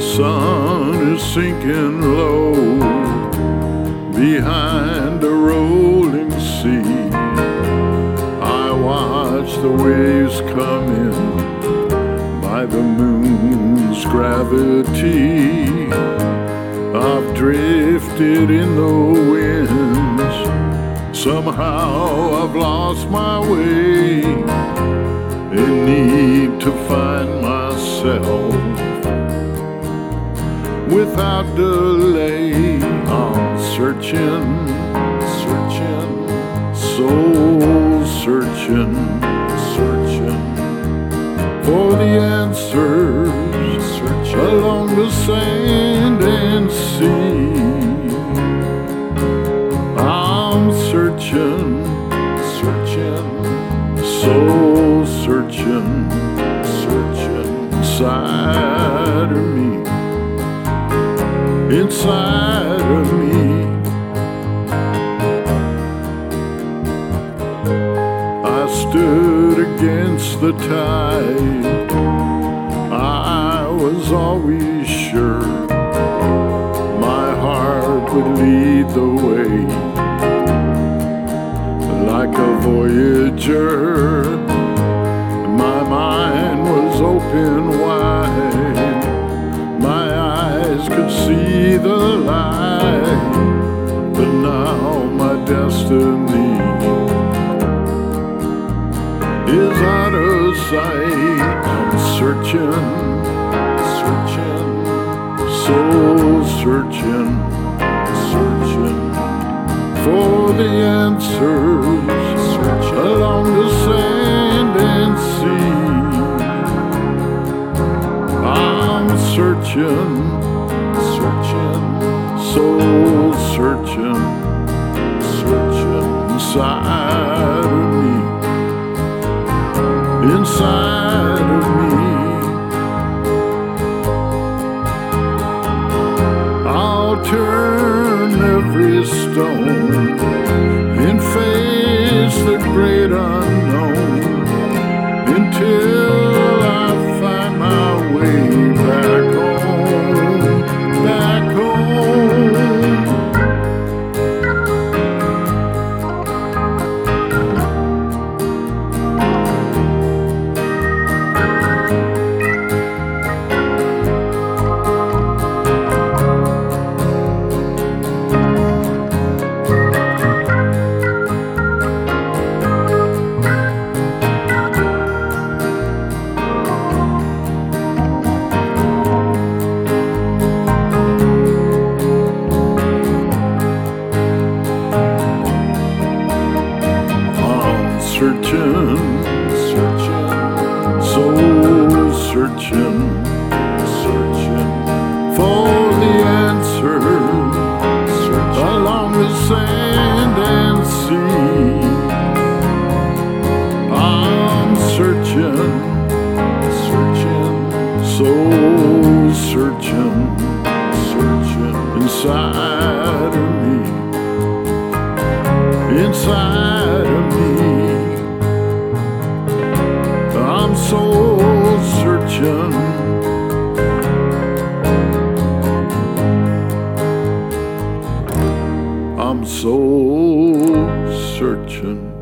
sun is sinking low behind a rolling sea. I watch the waves come in by the moon's gravity. I've drifted in the winds. Somehow I've lost my way. In need to find myself without delay. I'm searching, searching, soul searching, searching for the answers searching along the sand and sea. I'm searching, searching, soul searching, searching inside of me inside of me. I stood against the tide. I was always sure my heart would lead the way like a voyager. But now my destiny is out of sight. I'm searching, searching, soul searching, searching for the answers along the sand and sea. I'm searching, searching, searching, searching inside of me, inside of me. I'll turn every stone and face the great unknown until soul searching, searching for the answer along the sand and sea. I'm searching, searching, soul searching, searching inside of me inside searching.